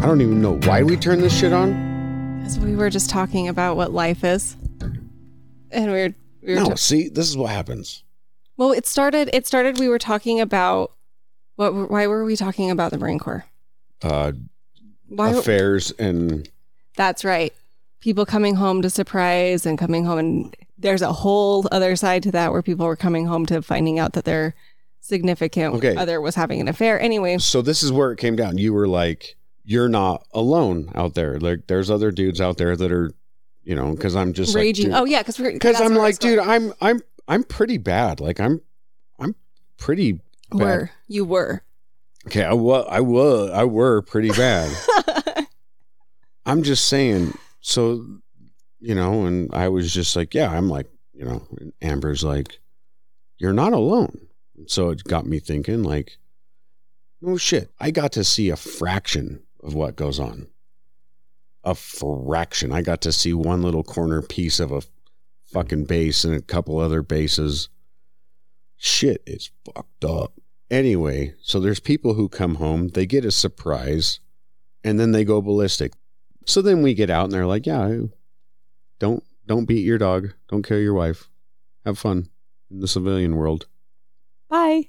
I don't even know why we turned this shit on. Because we were just talking about what life is. And we were, we were No, ta- see, this is what happens. well, it started, it started, we were talking about, what, why were we talking about the Marine Corps? Uh, Why, affairs and That's right. People coming home to surprise and coming home and there's a whole other side to that where people were coming home to finding out that their significant Okay. other was having an affair. Anyway, so this is where it came down. You were like, you're not alone out there. Like, there's other dudes out there that are, you know, because I'm just like, raging. dude- oh yeah, because we're because I'm like, dude, I'm I'm I'm pretty bad. Like I'm I'm pretty bad. were you were. Okay, I was I was I were pretty bad. I'm just saying. So, you know, and I was just like, yeah, I'm like, you know, Amber's like, you're not alone. So it got me thinking, like, no shit. I got to see a fraction of what goes on. A fraction. I got to see one little corner piece of a fucking base and a couple other bases. Shit is fucked up. Anyway, so there's people who come home, they get a surprise, and then they go ballistic. So then we get out and they're like, yeah, don't don't beat your dog, don't kill your wife. Have fun in the civilian world. Bye.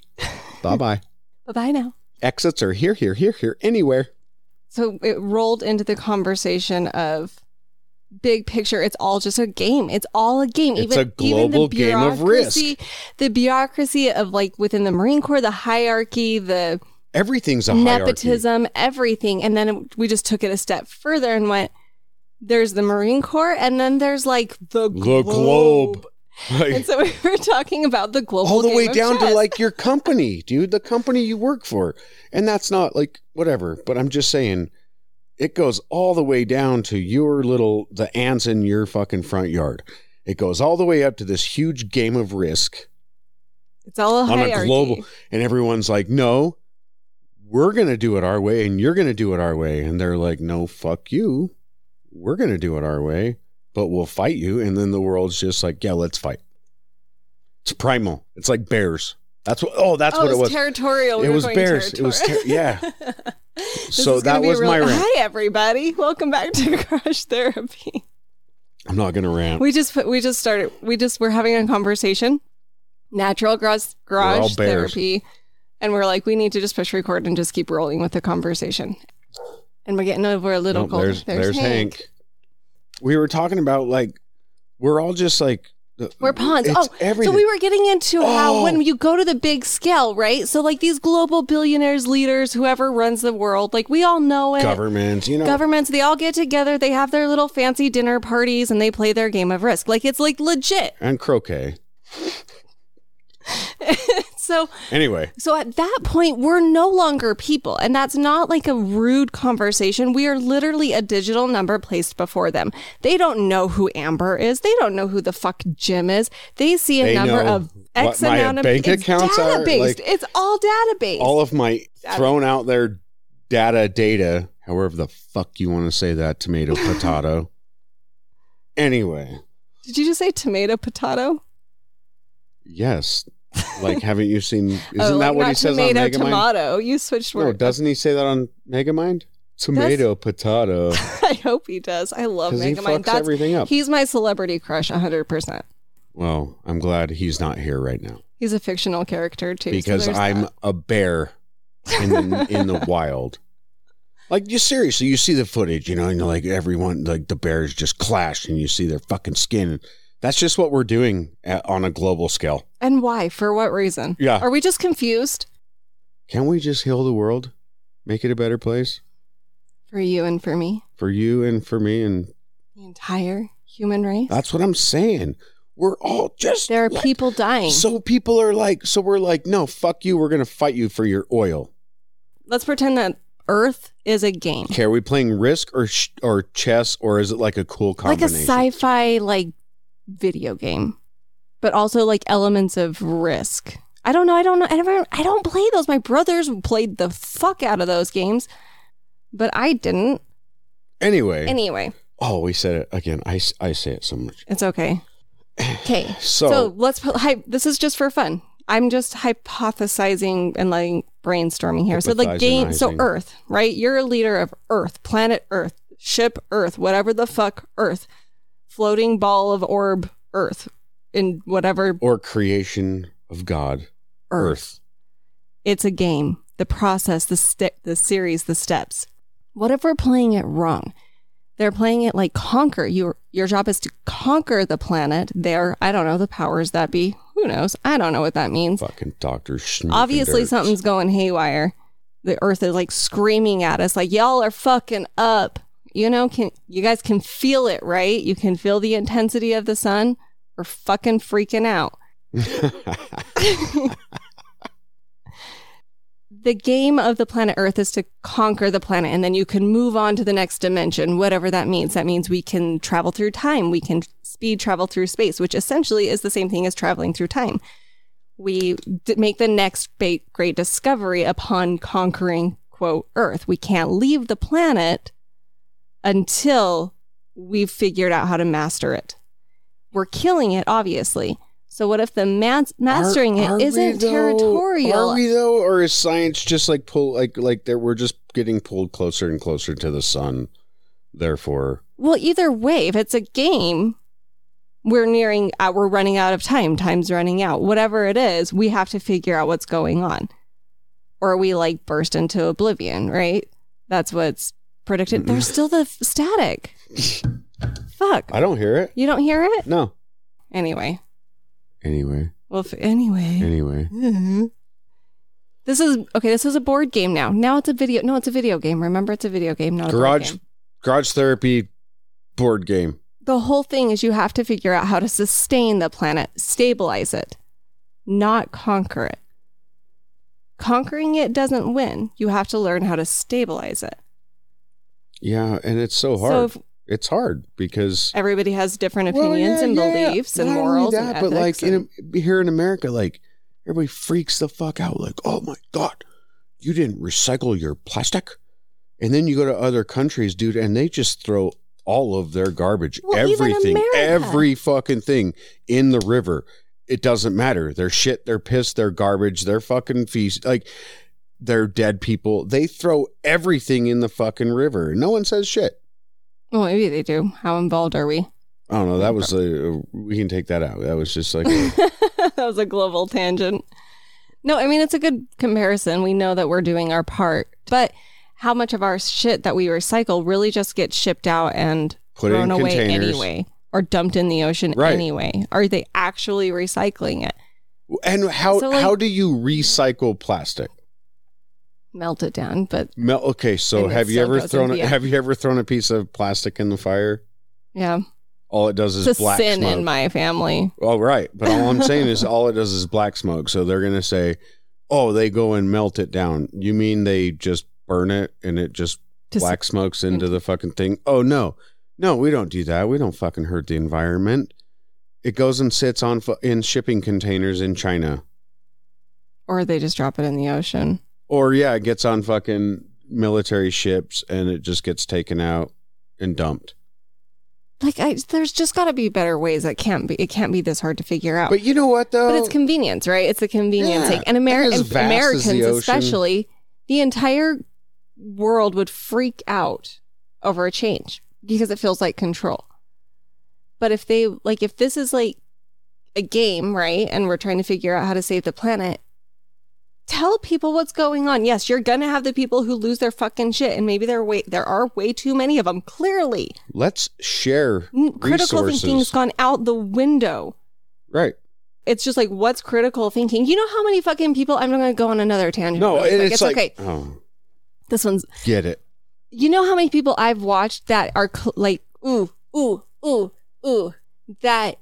Bye bye. Bye bye now. Exits are here, here, here, here, anywhere. So it rolled into the conversation of big picture. It's all just a game. It's all a game. It's a global game of risk. The bureaucracy of like within the Marine Corps, the hierarchy, the Everything's a hierarchy. nepotism, everything. And then we just took it a step further and went, there's the Marine Corps, and then there's like the The globe. globe. Like, And so we were talking about the global all the way down to like your company, dude, the company you work for. And that's not like whatever, but I'm just saying it goes all the way down to your little the ants in your fucking front yard. It goes all the way up to this huge game of risk it's all a on hierarchy. a global and everyone's like, "No, we're going to do it our way and you're going to do it our way." And they're like, "No, fuck you. We're going to do it our way, but we'll fight you." And then the world's just like, "Yeah, let's fight." It's primal. It's like bears. That's what Oh, that's oh, what it was. territorial. It was bears. It was ter- yeah. So gonna that was real- my rant. Hi, everybody. Welcome back to Crush Therapy. I'm not going to rant. We just we just started. We just we're having a conversation. Natural garage, garage therapy, and we're like, we need to just push record and just keep rolling with the conversation. And we're getting over a little Nope, cold. there's there's Hank. We were talking about like we're all just like We're pawns. It's oh, everything. so we were getting into how Oh. when you go to the big scale, right? So like these global billionaires, leaders, whoever runs the world, like we all know it. governments, you know. Governments, they all get together, they have their little fancy dinner parties, and they play their game of risk. Like it's like legit. and croquet. So Anyway, So at that point, we're no longer people. And that's not like a rude conversation. We are literally a digital number placed before them. They don't know who Amber is. They don't know who the fuck Jim is. They see a They number of X amount of bank it's accounts are, database. like, it's all database. all of my thrown out there data data, however the fuck you want to say that, tomato potato. Anyway, Did you just say tomato potato? yes. Like, haven't you seen? Isn't Oh, that what he says on tomato, Megamind? tomato. You switched No, words. doesn't he say that on Megamind? Tomato potato. I hope he does. I love Because he Megamind. fucks That's everything up. he's my celebrity crush 100%. Well, I'm glad he's not here right now He's a fictional character too. because there's I'm that. a bear in the in the wild. Like you seriously, you see the footage, you know, and like everyone, like the bears just clash, and you see their fucking skin. That's just what we're doing at, on a global scale. And why? For what reason? Yeah. Are we just confused? Can we just heal the world, make it a better place For you and for me? for you and for me? And The entire human race? that's what I'm saying. We're all just there are like- people dying. So people are like, so we're like, no, fuck you. We're gonna fight you for your oil. Let's pretend that Earth is a game. Okay, are we playing Risk or sh- or chess, or is it like a cool combination? Like a sci-fi like video game. But also like elements of risk. I don't know. I don't know. I never I don't play those. My brothers played the fuck out of those games. But I didn't. Anyway, Anyway, oh, we said it again. I, I say it so much. it's okay. Okay. So, So let's put hi. This is just for fun. I'm just hypothesizing and like brainstorming here. So like game, so Earth, right? You're a leader of Earth, planet Earth, ship Earth, whatever the fuck Earth, floating ball of orb Earth, in whatever Or creation of God. Earth. Earth. It's a game. The process, the step, the series, the steps. What if we're playing it wrong? They're playing it like conquer. Your your job is to conquer the planet. There, I don't know the powers that be. Who knows? I don't know what that means. Fucking Doctor Schnook. Obviously, something's going haywire. The Earth is like screaming at us, like y'all are fucking up. You know, can you guys can feel it, right? You can feel the intensity of the sun. We're fucking freaking out. the game of the planet Earth is to conquer the planet, and then you can move on to the next dimension, whatever that means. That means we can travel through time, we can speed travel through space, which essentially is the same thing as traveling through time. We d- make the next great discovery upon conquering, quote, Earth. We can't leave the planet until we've figured out how to master it. We're killing it, obviously. So, what if the mas- mastering Are- are it isn't though? territorial? Are we though, or is science just like pull like like that? We're just getting pulled closer and closer to the sun. Therefore, Well, either way, if it's a game, we're nearing, uh, we're running out of time. Time's running out. Whatever it is, we have to figure out what's going on. Or we like burst into oblivion, right? That's what's predicted. There's still the f- static. Fuck. I don't hear it. You don't hear it? No. Anyway. Anyway. Well, if, anyway. Anyway. Mm-hmm. This is okay. This is a board game now. Now it's a video. No, it's a video game. Remember, it's a video game, not a board Garage game. garage therapy board game. the whole thing is you have to figure out how to sustain the planet, stabilize it, not conquer it. Conquering it doesn't win. You have to learn how to stabilize it. Yeah, and it's so So hard. if it's hard because everybody has different Well, opinions yeah, and yeah, yeah. beliefs and Not morals that, and but like and- in here in America, like everybody freaks the fuck out. Like, oh my god, you didn't recycle your plastic, and then you go to other countries, dude, and they just throw all of their garbage, Well, everything, every fucking thing in the river. It doesn't matter. Their shit, their piss, their garbage, their fucking feast, like. They're dead people. They throw everything in the fucking river. No one says shit. well, maybe they do. How involved are we? I don't know. That was a. We can take that out. That was just like. A, that was a global tangent. No, I mean, it's a good comparison. We know that we're doing our part, but how much of our shit that we recycle really just gets shipped out and Put thrown away containers. anyway or dumped in the ocean Right. anyway? Are they actually recycling it? And how So, like- how do you recycle plastic? Melt it down, but Mel- okay, so have you ever thrown a, have you ever thrown a piece of plastic in the fire? yeah, All it does is it's black sin smoke. in my family. oh, right. But all I'm saying is all it does is black smoke. So they're gonna say, "Oh, they go and melt it down." You mean they just burn it and it just Just- black smokes into mm. the fucking thing? Oh no, no, we don't do that. We don't fucking hurt the environment. It goes and sits on in shipping containers in China. Or they just drop it in the ocean. Or yeah, it gets on fucking military ships and it just gets taken out and dumped. Like, I, there's just got to be better ways. It can't be. It can't be this hard to figure out. But you know what though? But it's convenience, right? It's a convenience Yeah. sake. And Ameri- And as vast as Americans, the especially, the entire world would freak out over a change because it feels like control. But if they, like, if this is like a game, right? And we're trying to figure out how to save the planet, tell people what's going on. Yes, you're going to have the people who lose their fucking shit. And maybe there, way, there are way too many of them, clearly. Let's share N- Critical thinking's gone out the window. right. it's just like what's critical thinking you know how many fucking people i'm not going to go on another tangent No, really quick. it's, like okay oh, this one's get it. you know how many people i've watched that are cl- like ooh ooh ooh ooh that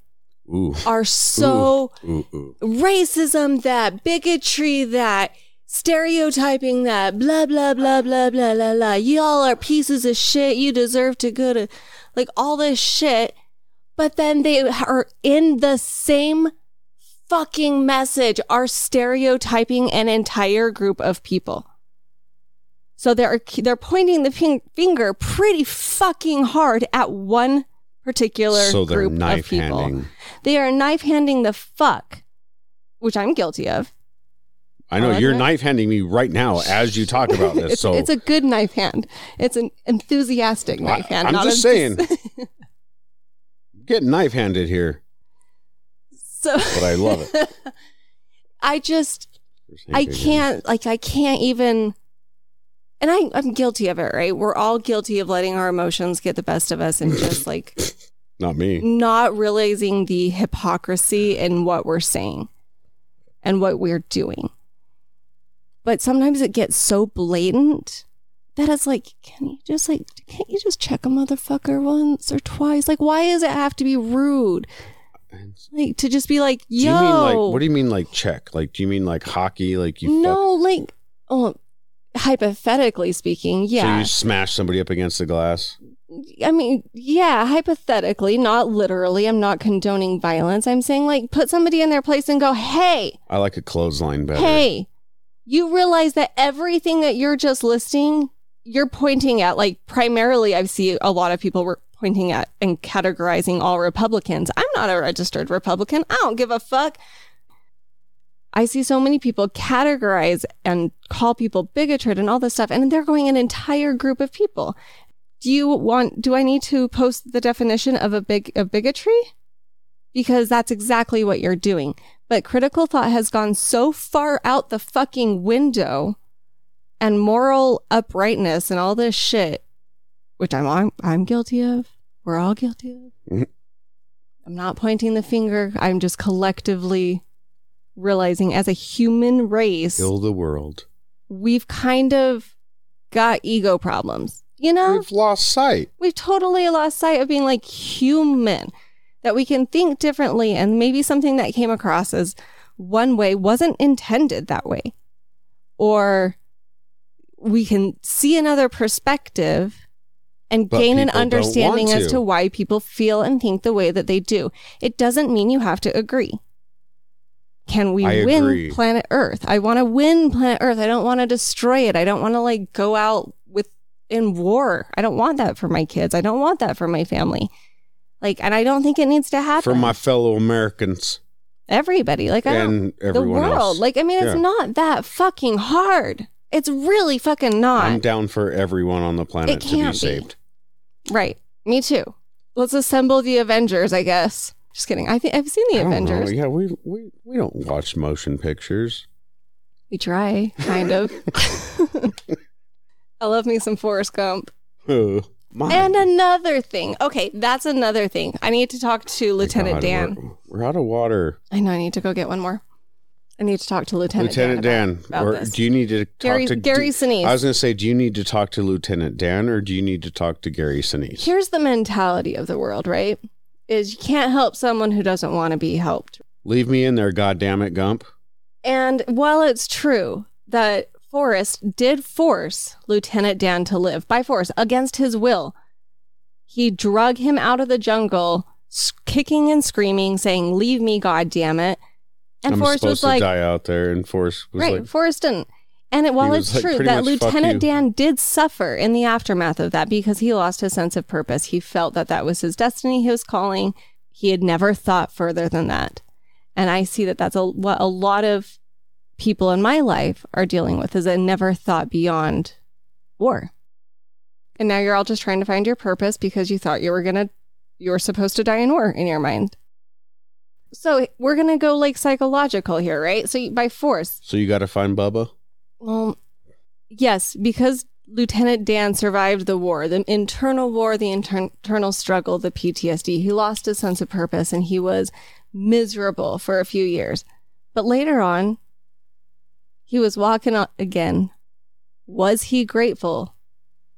Ooh. are so Ooh, ooh. racism that bigotry that stereotyping that blah blah blah blah blah blah blah y'all are pieces of shit you deserve to go to like all this shit but then they are in the same fucking message are stereotyping an entire group of people so they're they're pointing the fin- finger pretty fucking hard at one particular So they're group of people handing. they are knife handing the fuck which I'm guilty of. I know I'll you're knife handing me right now as you talk about this. it's, so it's a good knife hand. It's an enthusiastic knife hand. I'm not just saying. getting knife handed here, so, but I love it. I just I can't like I can't even and I, I'm guilty of it, right? We're all guilty of letting our emotions get the best of us and just like Not me. not realizing the hypocrisy in what we're saying and what we're doing. But sometimes it gets so blatant that it's like, can you just like, can't you just check a motherfucker once or twice? Like, why does it have to be rude? Like to just be like, Do you mean like what do you mean like check? Like do you mean like hockey? Like you no, like, oh, hypothetically speaking, yeah. so you smash somebody up against the glass? I mean, yeah, hypothetically, not literally. I'm not condoning violence. I'm saying, like, put somebody in their place and go, hey, I like a clothesline better. hey, you realize that everything that you're just listing, you're pointing at, like, primarily, I see a lot of people were pointing at and categorizing all Republicans. I'm not a registered Republican. I don't give a fuck. I see so many people categorize and call people bigoted and all this stuff, and they're going an entire group of people. Do you want, do I need to post the definition of a big, of bigotry? Because that's exactly what you're doing. But critical thought has gone so far out the fucking window and moral uprightness and all this shit, which I'm, I'm, I'm guilty of. We're all guilty of. Mhm. I'm not pointing the finger. I'm just collectively realizing as a human race, Kill the world. we've kind of got ego problems. You know? We've lost sight. we've totally lost sight of being like human, that we can think differently, and maybe something that came across as one way wasn't intended that way. Or we can see another perspective and But gain an understanding want as to. to why people feel and think the way that they do. It doesn't mean you have to agree. Can we I win agree. planet Earth? I want to win planet Earth. I don't want to destroy it. I don't want to like go out with in war. I don't want that for my kids. I don't want that for my family. Like, and I don't think it needs to happen. For my fellow Americans everybody, like I don't, the world. else. Like, I mean, it's Yeah. not that fucking hard. It's really fucking not. I'm down for everyone on the planet It to be be. saved. right. Me too. Let's assemble the Avengers. I guess. Just kidding. I think I've seen the don't know. Avengers. Yeah, we, we we don't watch motion pictures. We try, kind of. I love me some Forrest Gump. And another thing. Okay, that's another thing. I need to talk to Lieutenant God, Dan. We're, we're out of water. I know I need to go get one more. I need to talk to Lieutenant, Lieutenant Dan. Dan, about- about or this. do you need to talk Gary to Gary Sinise. I was going to say, do you need to talk to Lieutenant Dan or do you need to talk to Gary Sinise? Here's the mentality of the world, right? Is you can't help someone who doesn't want to be helped. Leave me in there, goddamn it, Gump. And while it's true that Forrest did force Lieutenant Dan to live by force against his will, he drug him out of the jungle, kicking and screaming, saying, "Leave me, God damn it!" And I'm Forrest was like, die out there, and Forrest was right, like, Forrest didn't. And it, while it's like, true that Lieutenant. Dan did suffer in the aftermath of that because he lost his sense of purpose, he felt that that was his destiny, his calling. He had never thought further than that. And I see that that's a, what a lot of people in my life are dealing with is a never thought beyond war. And now you're all just trying to find your purpose because you thought you were going to, you were supposed to die in war in your mind. So we're going to go like psychological here, right? So you- by force, so you got to find Bubba? Well, yes, because Lieutenant Dan survived the war, the internal war, the inter- internal struggle, the PTSD. He lost his sense of purpose and he was miserable for a few years. But later on, he was walking out again. Was he grateful?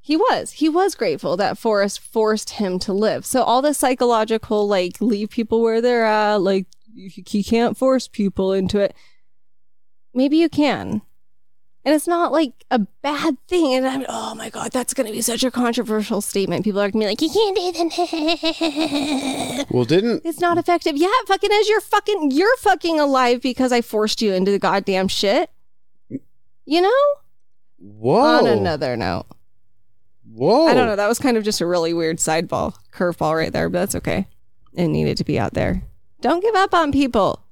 He was. He was grateful that Forrest forced him to live. So all the psychological, like, leave people where they're at, like, you can't force people into it. Maybe you can. And it's not like a bad thing. And I'm, oh my God, that's going to be such a controversial statement. People are going to be like, you can't do that. Well, didn't it's not effective. Yeah, it fucking is. You're fucking, you're fucking alive because I forced you into the goddamn shit. You know? whoa On another note. whoa I don't know. That was kind of just a really weird sideball, curveball right there, but that's okay. It needed to be out there. Don't give up on people.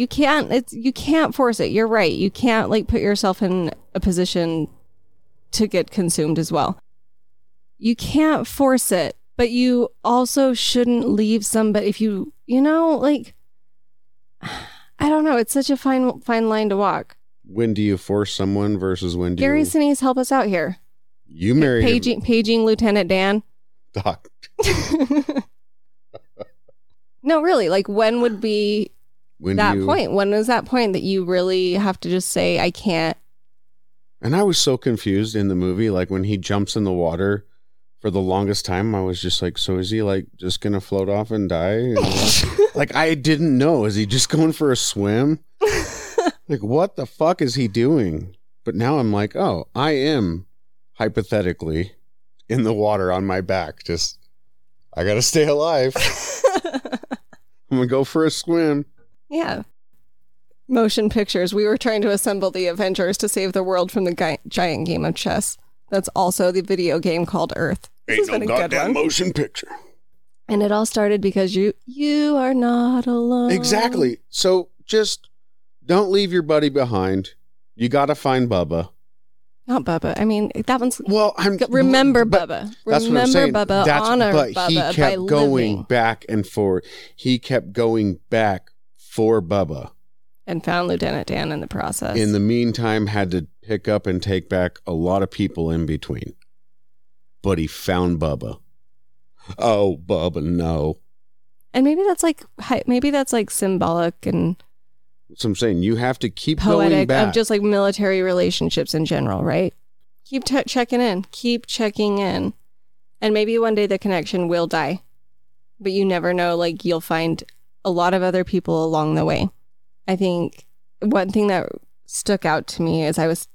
You can't it's you can't force it. You're right. You can't like put yourself in a position to get consumed as well. You can't force it, but you also shouldn't leave somebody if you, you know, like I don't know, it's such a fine fine line to walk. When do you force someone versus when do Gary you Sinise, help us out here. you marry him? Paging paging Lieutenant Dan. Doc. no, really, like when would be When that you, point? When is that point that you really have to just say, I can't? And I was so confused in the movie, like when he jumps in the water. For the longest time, I was just like, "So is he like just gonna float off and die?" And, like I didn't know. Is he just going for a swim? like what the fuck is he doing? But now I'm like, oh, I am hypothetically in the water on my back. Just I gotta stay alive. I'm gonna go for a swim. Yeah. Motion pictures. We were trying to assemble the Avengers to save the world from the gi- giant game of chess. That's also the video game called Earth. This has been a good one. motion picture. And it all started because you you are not alone. Exactly. So just don't leave your buddy behind. You gotta find Bubba. Not Bubba. I mean, that one's Well, I'm remember but Bubba. That's remember what I'm saying. Bubba. That's, honor but Bubba he by kept going living back and forth. He kept going back for Bubba. and found Lieutenant Dan in the process. In the meantime, had to pick up and take back a lot of people in between. But he found Bubba. Oh, Bubba, no. and maybe that's like maybe that's like symbolic and That's what I'm saying. You have to keep going poetic back. of just like military relationships in general, right? Keep t- checking in, keep checking in, and maybe one day the connection will die, but you never know. Like you'll find a lot of other people along the way. I think one thing that stuck out to me is I was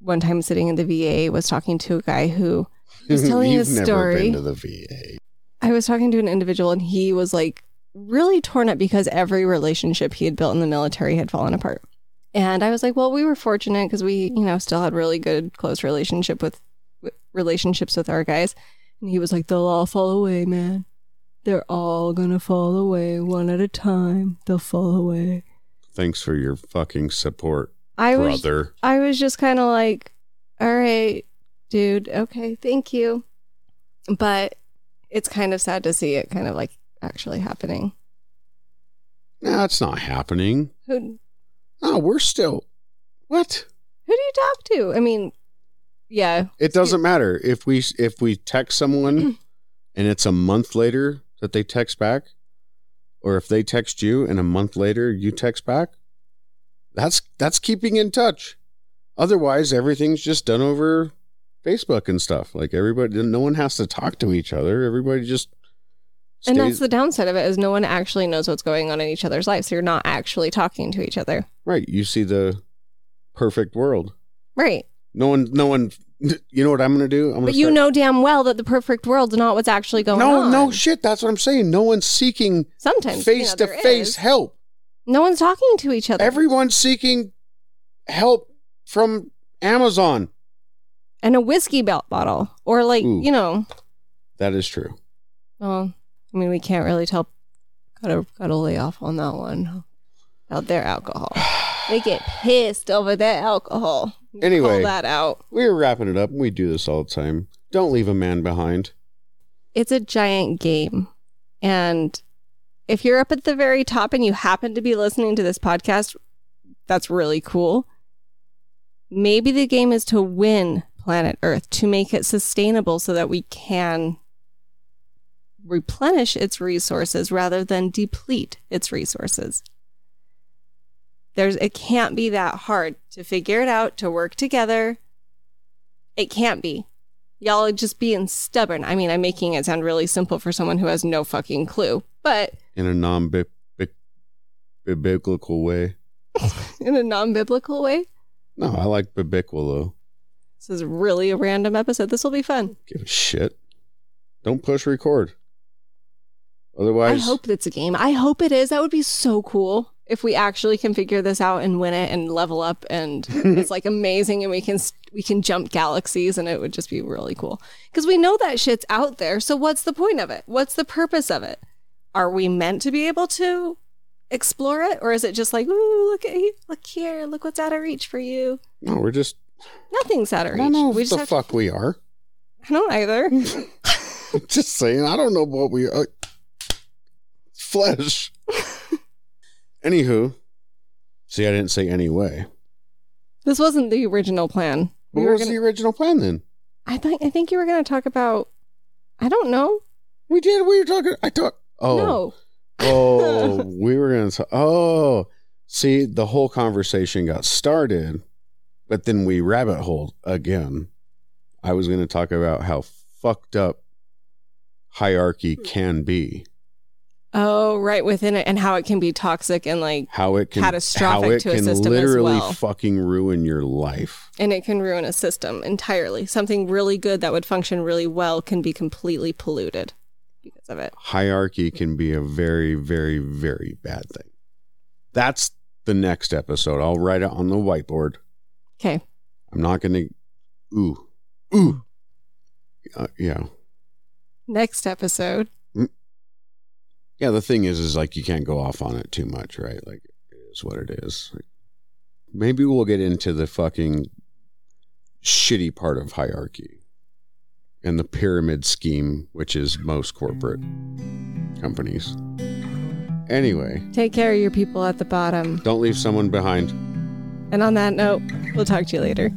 one time sitting in the VA was talking to a guy who was telling his story. been to the VA. I was talking to an individual and he was like really torn up because every relationship he had built in the military had fallen apart. And I was like, well, we were fortunate because we, you know, still had really good close relationship with, with relationships with our guys. And he was like, they'll all fall away, man. They're all gonna fall away one at a time. They'll fall away. Thanks for your fucking support, I was brother. I was just kind of like, all right, dude, okay, thank you. But it's kind of sad to see it kind of like actually happening. No, it's not happening. Who No, we're still. What? who do you talk to? I mean, yeah, It doesn't matter if we if we text someone and it's a month later that they text back, or if they text you and a month later you text back. That's that's keeping in touch. Otherwise, everything's just done over Facebook and stuff. Like everybody, no one has to talk to each other. Everybody just and that's the downside of it is no one actually knows what's going on in each other's lives. So you're not actually talking to each other, right. You see the perfect world. right? No one, no one. You know what I'm going to do? I'm gonna But you start- know damn well that the perfect world's not what's actually going no, on. no no shit. That's what I'm saying. No one's seeking Sometimes face to face help. No one's talking to each other. Everyone's seeking help from Amazon. and a whiskey belt bottle, or like Ooh. you know, That is true. Well, I mean, we can't really tell. Gotta gotta lay off on that one. Out there, alcohol, they get pissed over that alcohol. Anyway. Call that out. We're wrapping it up. We do this all the time. Don't leave a man behind. It's a giant game, and if you're up at the very top and you happen to be listening to this podcast, that's really cool. Maybe the game is to win planet Earth to make it sustainable so that we can replenish its resources rather than deplete its resources. There's it can't be that hard to figure it out, to work together. It can't be. Y'all are just being stubborn. I mean, I'm making it sound really simple for someone who has no fucking clue, but in a non biblical way. in a non biblical way. No, I like biblical though. This is really a random episode. This will be fun. Give a shit. Don't push record. Otherwise, I hope it's a game. I hope it is. That would be so cool if we actually can figure this out and win it and level up and it's like amazing and we can we can jump galaxies and it would just be really cool. Cuz we know that shit's out there. So what's the point of it? What's the purpose of it? Are we meant to be able to explore it, or is it just like, ooh, look at you, look here, look what's out of reach for you? No, we're just. Nothing's out of I reach. don't know we what just the fuck we are. I don't either. just saying. I don't know what we are. Flesh. Anywho, see, I didn't say anyway. this wasn't the original plan. We What were was gonna. the original plan then? I think. I think you were going to talk about. I don't know. We did. We were talking. I talked. Oh, No. oh, we were gonna. Talk, oh, see, the whole conversation got started, but then we rabbit holed again. I was gonna talk about how fucked up hierarchy can be, Oh, right within it, and how it can be toxic and like, how it can Catastrophic how it to a can system as literally well. fucking ruin your life. and it can ruin a system entirely. Something really good that would function really well can be completely polluted because of it. Hierarchy can be a very, very, very bad thing. That's the next episode. I'll write it on the whiteboard. Okay. I'm not gonna. Ooh, ooh. Uh, yeah, Next episode. Yeah. The thing is, is like you can't go off on it too much, right? Like it is what it is. Like, maybe we'll get into the fucking shitty part of hierarchy and the pyramid scheme, which is most corporate companies. Anyway, Take care of your people at the bottom. don't leave someone behind. And on that note, we'll talk to you later.